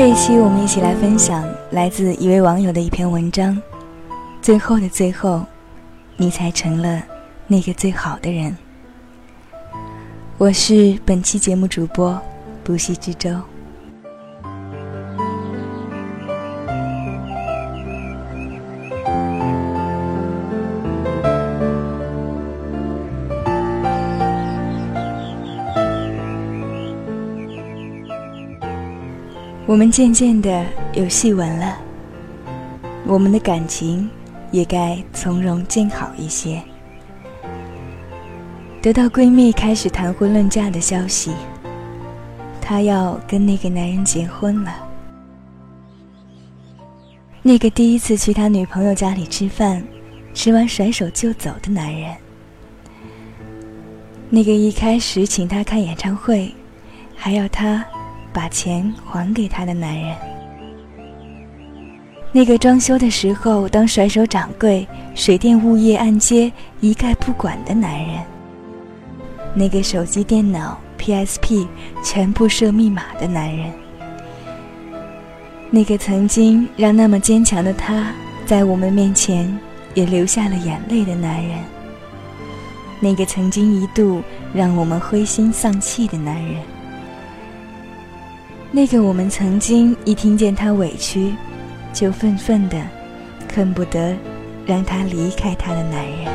这一期，我们一起来分享来自一位网友的一篇文章。最后的最后，你才成了那个最好的人。我是本期节目主播不息之舟。我们渐渐的有细纹了，我们的感情也该从容静好一些。得到闺蜜开始谈婚论嫁的消息，她要跟那个男人结婚了。那个第一次去他女朋友家里吃饭，吃完甩手就走的男人，那个一开始请他看演唱会，还要他。把钱还给他的男人，那个装修的时候当甩手掌柜、水电物业按揭一概不管的男人，那个手机、电脑、PSP 全部设密码的男人，那个曾经让那么坚强的他在我们面前也流下了眼泪的男人，那个曾经一度让我们灰心丧气的男人。那个我们曾经一听见他委屈，就愤愤的恨不得让他离开他的男人，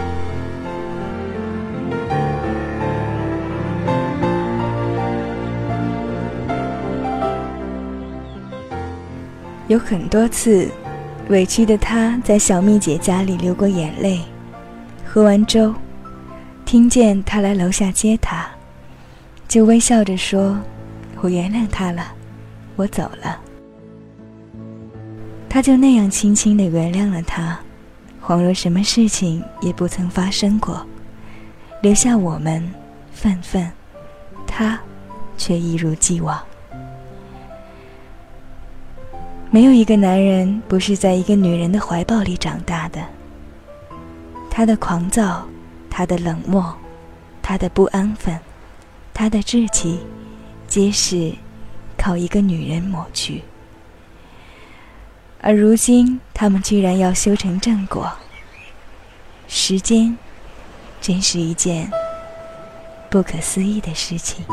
有很多次，委屈的他在小蜜姐家里流过眼泪，喝完粥，听见他来楼下接他，就微笑着说：“我原谅他了。”我走了，他就那样轻轻的原谅了他，恍若什么事情也不曾发生过，留下我们愤愤，他却一如既往。没有一个男人不是在一个女人的怀抱里长大的。他的狂躁，他的冷漠，他的不安分，他的志气，皆是。靠一个女人抹去，而如今他们居然要修成正果。时间，真是一件不可思议的事情。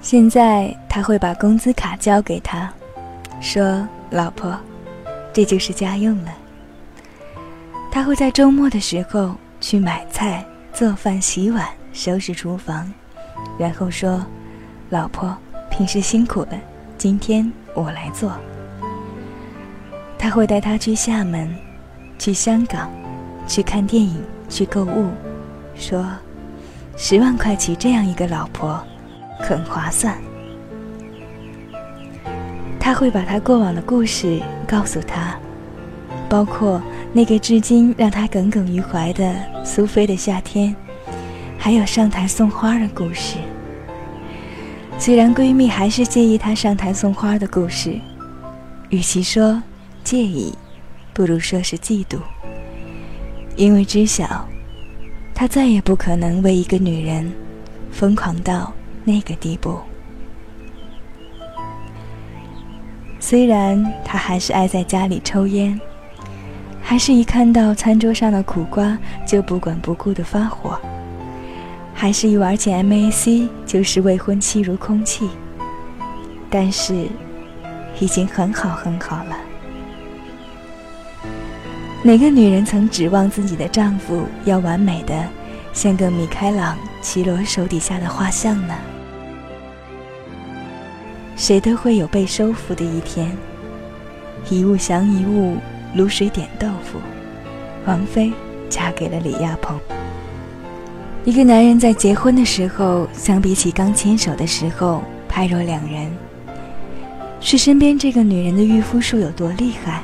现在他会把工资卡交给他，说：“老婆，这就是家用了。”他会在周末的时候去买菜。做饭、洗碗、收拾厨房，然后说：“老婆，平时辛苦了，今天我来做。”他会带她去厦门，去香港，去看电影，去购物，说：“十万块娶这样一个老婆，很划算。”他会把他过往的故事告诉他，包括。那个至今让他耿耿于怀的苏菲的夏天，还有上台送花的故事。虽然闺蜜还是介意她上台送花的故事，与其说介意，不如说是嫉妒，因为知晓，她再也不可能为一个女人疯狂到那个地步。虽然她还是爱在家里抽烟。还是一看到餐桌上的苦瓜就不管不顾的发火，还是一玩起 MAC 就视未婚妻如空气。但是，已经很好很好了。哪个女人曾指望自己的丈夫要完美的像个米开朗琪罗手底下的画像呢？谁都会有被收服的一天，一物降一物。卤水点豆腐，王菲嫁给了李亚鹏。一个男人在结婚的时候，相比起刚牵手的时候，判若两人。是身边这个女人的御夫术有多厉害？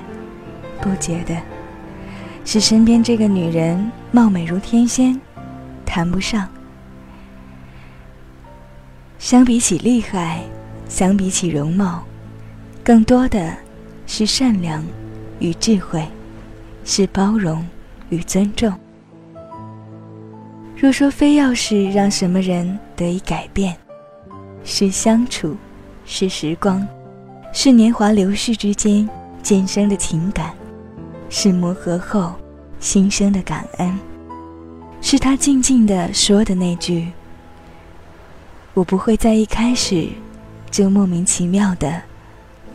不觉得。是身边这个女人貌美如天仙？谈不上。相比起厉害，相比起容貌，更多的是善良。与智慧，是包容与尊重。若说非要是让什么人得以改变，是相处，是时光，是年华流逝之间渐生的情感，是磨合后心生的感恩，是他静静的说的那句：“我不会在一开始就莫名其妙的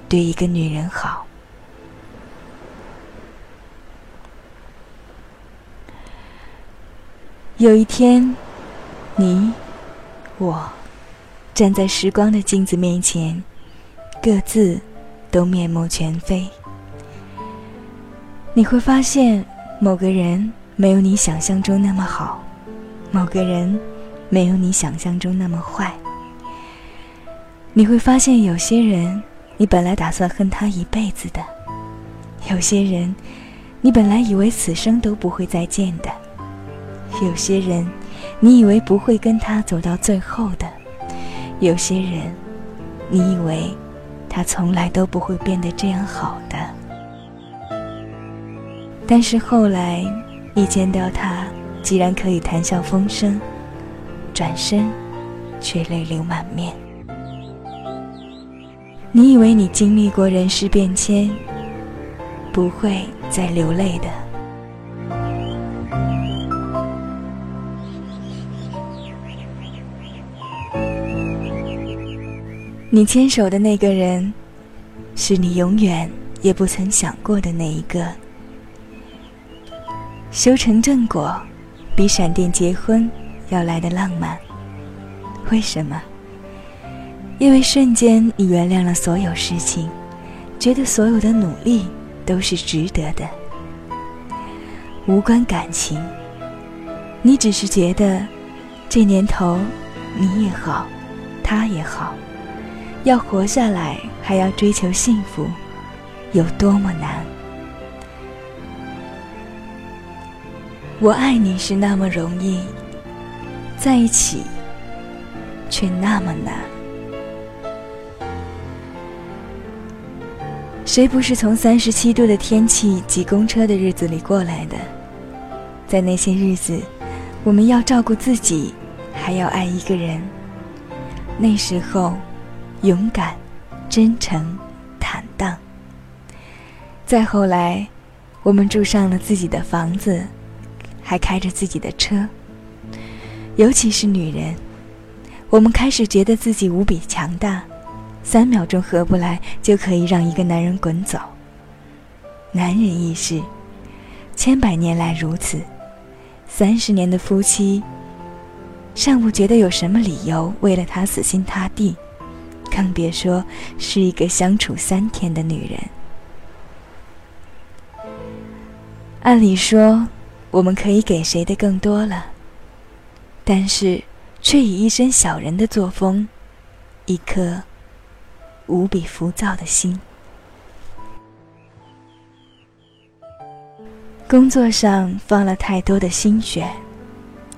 对一个女人好。”有一天，你我站在时光的镜子面前，各自都面目全非。你会发现，某个人没有你想象中那么好，某个人没有你想象中那么坏。你会发现，有些人你本来打算恨他一辈子的，有些人你本来以为此生都不会再见的。有些人，你以为不会跟他走到最后的；有些人，你以为他从来都不会变得这样好的。但是后来，一见到他，既然可以谈笑风生，转身却泪流满面。你以为你经历过人事变迁，不会再流泪的。你牵手的那个人，是你永远也不曾想过的那一个。修成正果，比闪电结婚要来的浪漫。为什么？因为瞬间你原谅了所有事情，觉得所有的努力都是值得的。无关感情，你只是觉得，这年头，你也好，他也好。要活下来，还要追求幸福，有多么难？我爱你是那么容易，在一起却那么难。谁不是从三十七度的天气挤公车的日子里过来的？在那些日子，我们要照顾自己，还要爱一个人。那时候。勇敢、真诚、坦荡。再后来，我们住上了自己的房子，还开着自己的车。尤其是女人，我们开始觉得自己无比强大，三秒钟合不来就可以让一个男人滚走。男人亦是，千百年来如此，三十年的夫妻，尚不觉得有什么理由为了他死心塌地。更别说是一个相处三天的女人。按理说，我们可以给谁的更多了，但是却以一身小人的作风，一颗无比浮躁的心。工作上放了太多的心血，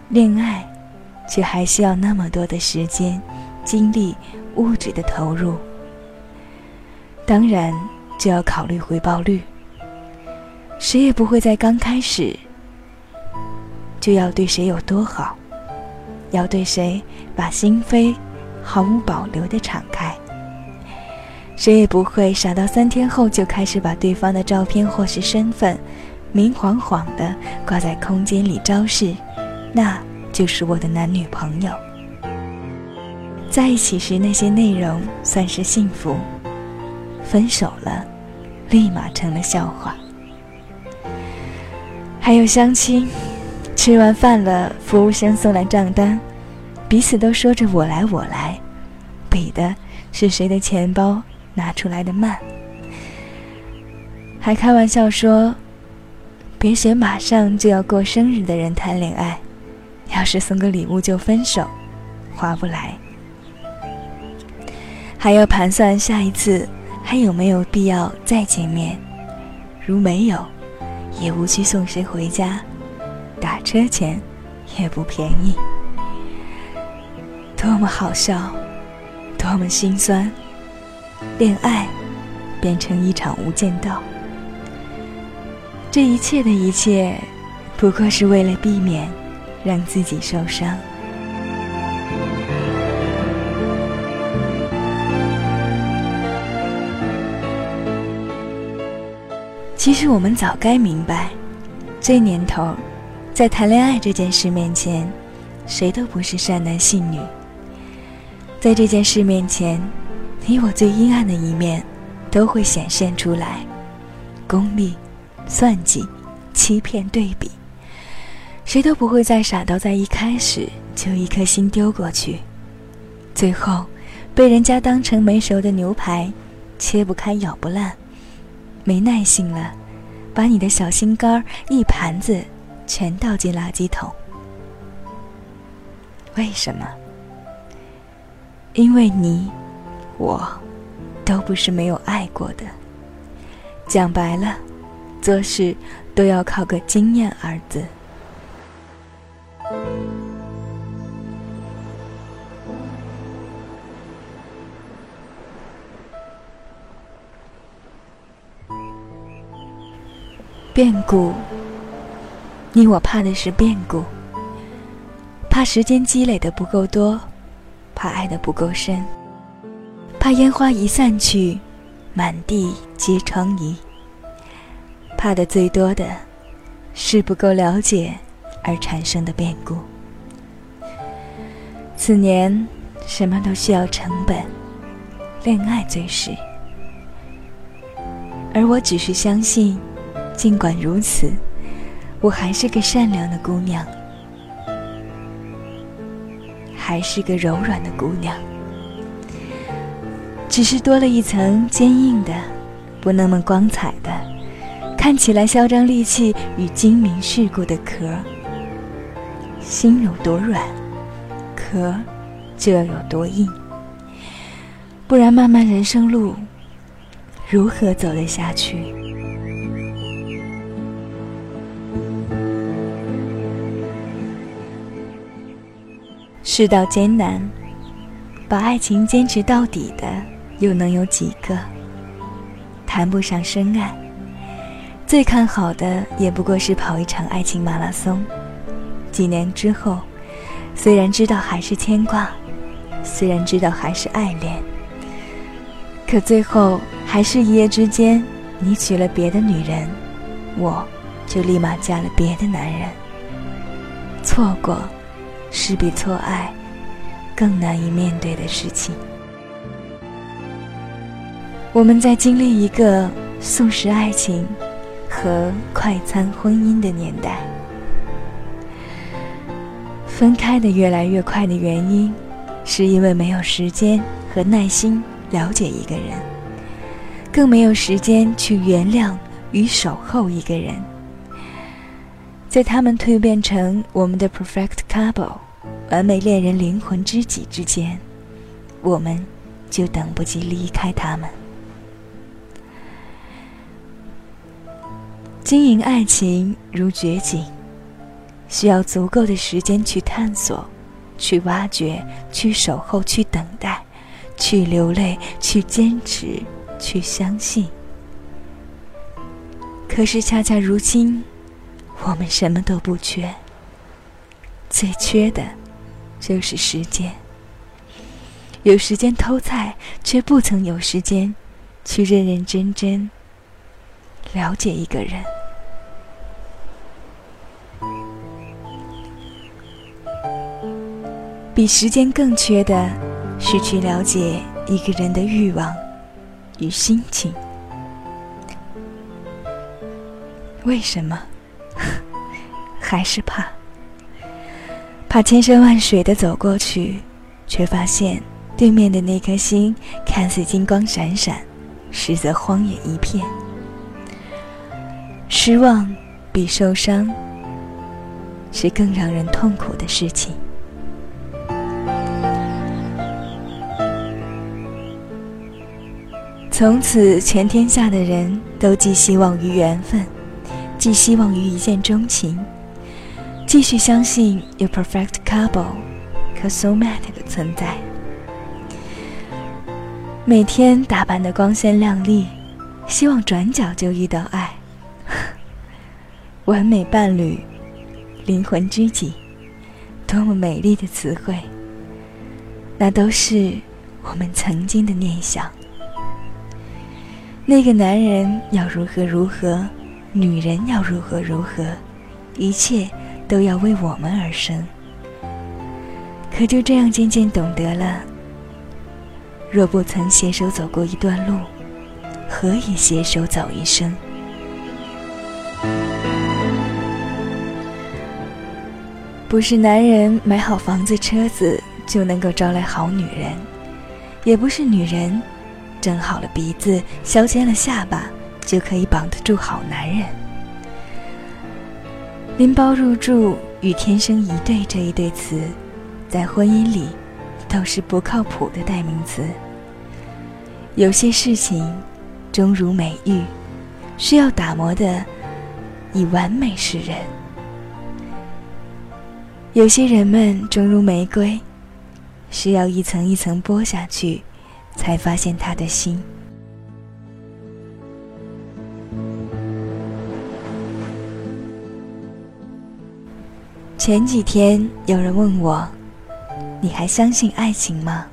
恋爱却还需要那么多的时间、精力。物质的投入，当然就要考虑回报率。谁也不会在刚开始就要对谁有多好，要对谁把心扉毫无保留的敞开。谁也不会傻到三天后就开始把对方的照片或是身份明晃晃的挂在空间里昭示，那就是我的男女朋友。在一起时那些内容算是幸福，分手了，立马成了笑话。还有相亲，吃完饭了，服务生送来账单，彼此都说着我来我来，比的是谁的钱包拿出来的慢。还开玩笑说，别学马上就要过生日的人谈恋爱，要是送个礼物就分手，划不来。还要盘算下一次还有没有必要再见面，如没有，也无需送谁回家，打车钱也不便宜。多么好笑，多么心酸，恋爱变成一场无间道。这一切的一切，不过是为了避免让自己受伤。其实我们早该明白，这年头，在谈恋爱这件事面前，谁都不是善男信女。在这件事面前，你我最阴暗的一面都会显现出来，功利、算计、欺骗、对比，谁都不会再傻到在一开始就一颗心丢过去，最后被人家当成没熟的牛排，切不开、咬不烂。没耐心了，把你的小心肝一盘子全倒进垃圾桶。为什么？因为你，我，都不是没有爱过的。讲白了，做事都要靠个“经验”二字。变故，你我怕的是变故，怕时间积累的不够多，怕爱的不够深，怕烟花一散去，满地皆疮痍。怕的最多的是不够了解而产生的变故。此年什么都需要成本，恋爱最是，而我只是相信。尽管如此，我还是个善良的姑娘，还是个柔软的姑娘，只是多了一层坚硬的、不那么光彩的、看起来嚣张戾气与精明世故的壳。心有多软，壳就要有多硬，不然漫漫人生路，如何走得下去？世道艰难，把爱情坚持到底的又能有几个？谈不上深爱，最看好的也不过是跑一场爱情马拉松。几年之后，虽然知道还是牵挂，虽然知道还是爱恋，可最后还是一夜之间，你娶了别的女人，我就立马嫁了别的男人。错过。是比错爱更难以面对的事情。我们在经历一个速食爱情和快餐婚姻的年代，分开的越来越快的原因，是因为没有时间和耐心了解一个人，更没有时间去原谅与守候一个人。在他们蜕变成我们的 perfect couple，完美恋人、灵魂知己之间，我们就等不及离开他们。经营爱情如掘井，需要足够的时间去探索、去挖掘、去守候、去等待、去流泪、去坚持、去相信。可是恰恰如今。我们什么都不缺，最缺的，就是时间。有时间偷菜，却不曾有时间，去认认真真了解一个人。比时间更缺的，是去了解一个人的欲望与心情。为什么？还是怕，怕千山万水的走过去，却发现对面的那颗心看似金光闪闪，实则荒野一片。失望比受伤是更让人痛苦的事情。从此，全天下的人都寄希望于缘分，寄希望于一见钟情。继续相信有 perfect couple 和 soulmate 的存在，每天打扮的光鲜亮丽，希望转角就遇到爱，完美伴侣，灵魂知己，多么美丽的词汇，那都是我们曾经的念想。那个男人要如何如何，女人要如何如何，一切都要为我们而生。可就这样渐渐懂得了，若不曾携手走过一段路，何以携手走一生？不是男人买好房子车子就能够招来好女人，也不是女人整好了鼻子削尖了下巴就可以绑得住好男人。拎包入住与天生一对这一对词，在婚姻里都是不靠谱的代名词。有些事情终如美玉，需要打磨的以完美示人。有些人们终如玫瑰，需要一层一层剥下去，才发现他的心。前几天有人问我：“你还相信爱情吗？”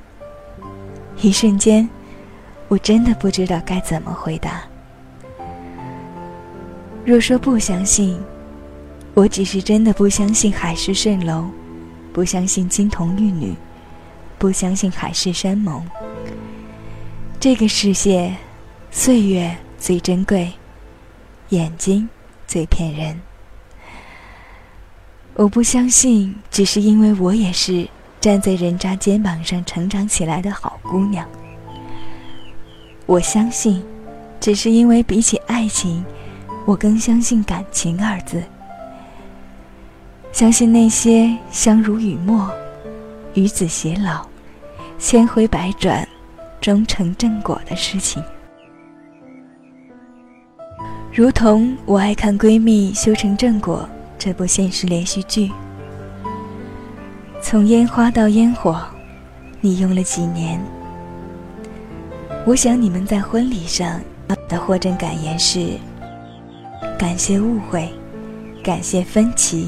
一瞬间，我真的不知道该怎么回答。若说不相信，我只是真的不相信海市蜃楼，不相信金童玉女，不相信海誓山盟。这个世界，岁月最珍贵，眼睛最骗人。我不相信，只是因为我也是站在人渣肩膀上成长起来的好姑娘。我相信，只是因为比起爱情，我更相信感情二字。相信那些相濡以沫、与子偕老、千回百转、终成正果的事情，如同我爱看《闺蜜修成正果》这部现实连续剧。从烟花到烟火，你用了几年？我想你们在婚礼上的获证感言是：感谢误会，感谢分歧。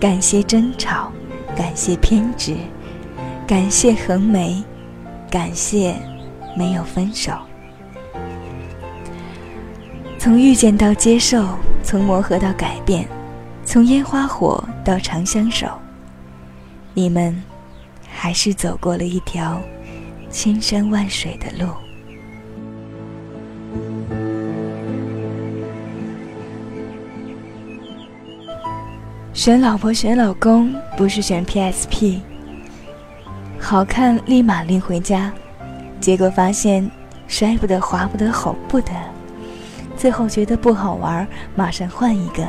感谢争吵，感谢偏执，感谢横眉，感谢没有分手。从遇见到接受，从磨合到改变，从烟花火到长相守，你们还是走过了一条千山万水的路。选老婆选老公不是选 PSP，好看立马拎回家，结果发现摔不得滑不得吼不得，最后觉得不好玩，马上换一个，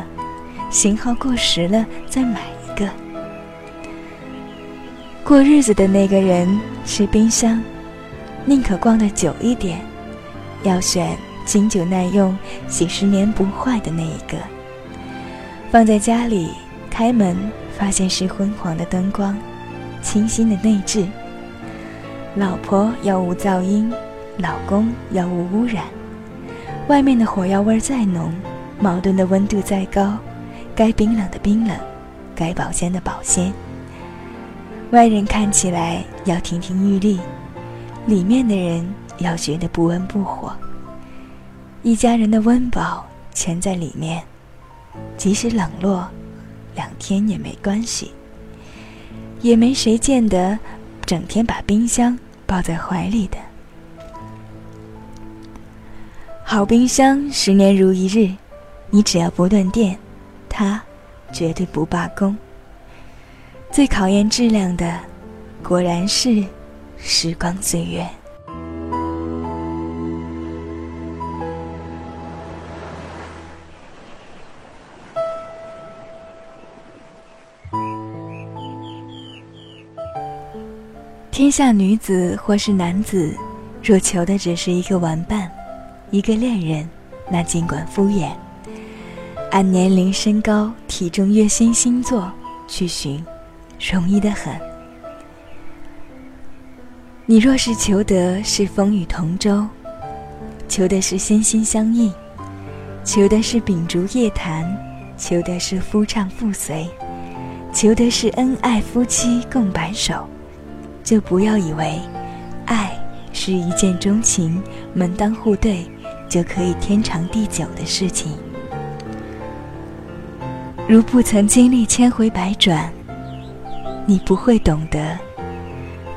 型号过时了再买一个。过日子的那个人是冰箱，宁可逛的久一点，要选经久耐用、几十年不坏的那一个，放在家里。开门，发现是昏黄的灯光，清新的内置。老婆要无噪音，老公要无污染。外面的火药味再浓，矛盾的温度再高，该冰冷的冰冷，该保鲜的保鲜。外人看起来要亭亭玉立，里面的人要觉得不温不火。一家人的温饱全在里面，即使冷落。两天也没关系，也没谁见得整天把冰箱抱在怀里的。好冰箱十年如一日，你只要不断电，他绝对不罢工。最考验质量的，果然是时光岁月。天下女子或是男子，若求的只是一个玩伴，一个恋人，那尽管敷衍。按年龄、身高、体重、月薪、星座去寻，容易的很。你若是求得是风雨同舟，求的是心心相印，求的是秉烛夜谈，求的是夫唱妇随，求的是恩爱夫妻共白首，就不要以为爱是一见钟情、门当户对就可以天长地久的事情。如不曾经历千回百转，你不会懂得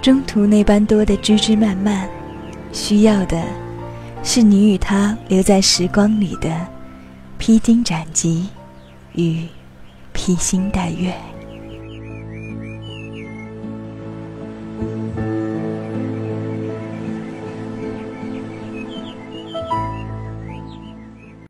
中途那般多的枝枝蔓蔓，需要的是你与他留在时光里的披荆斩棘与披星戴月。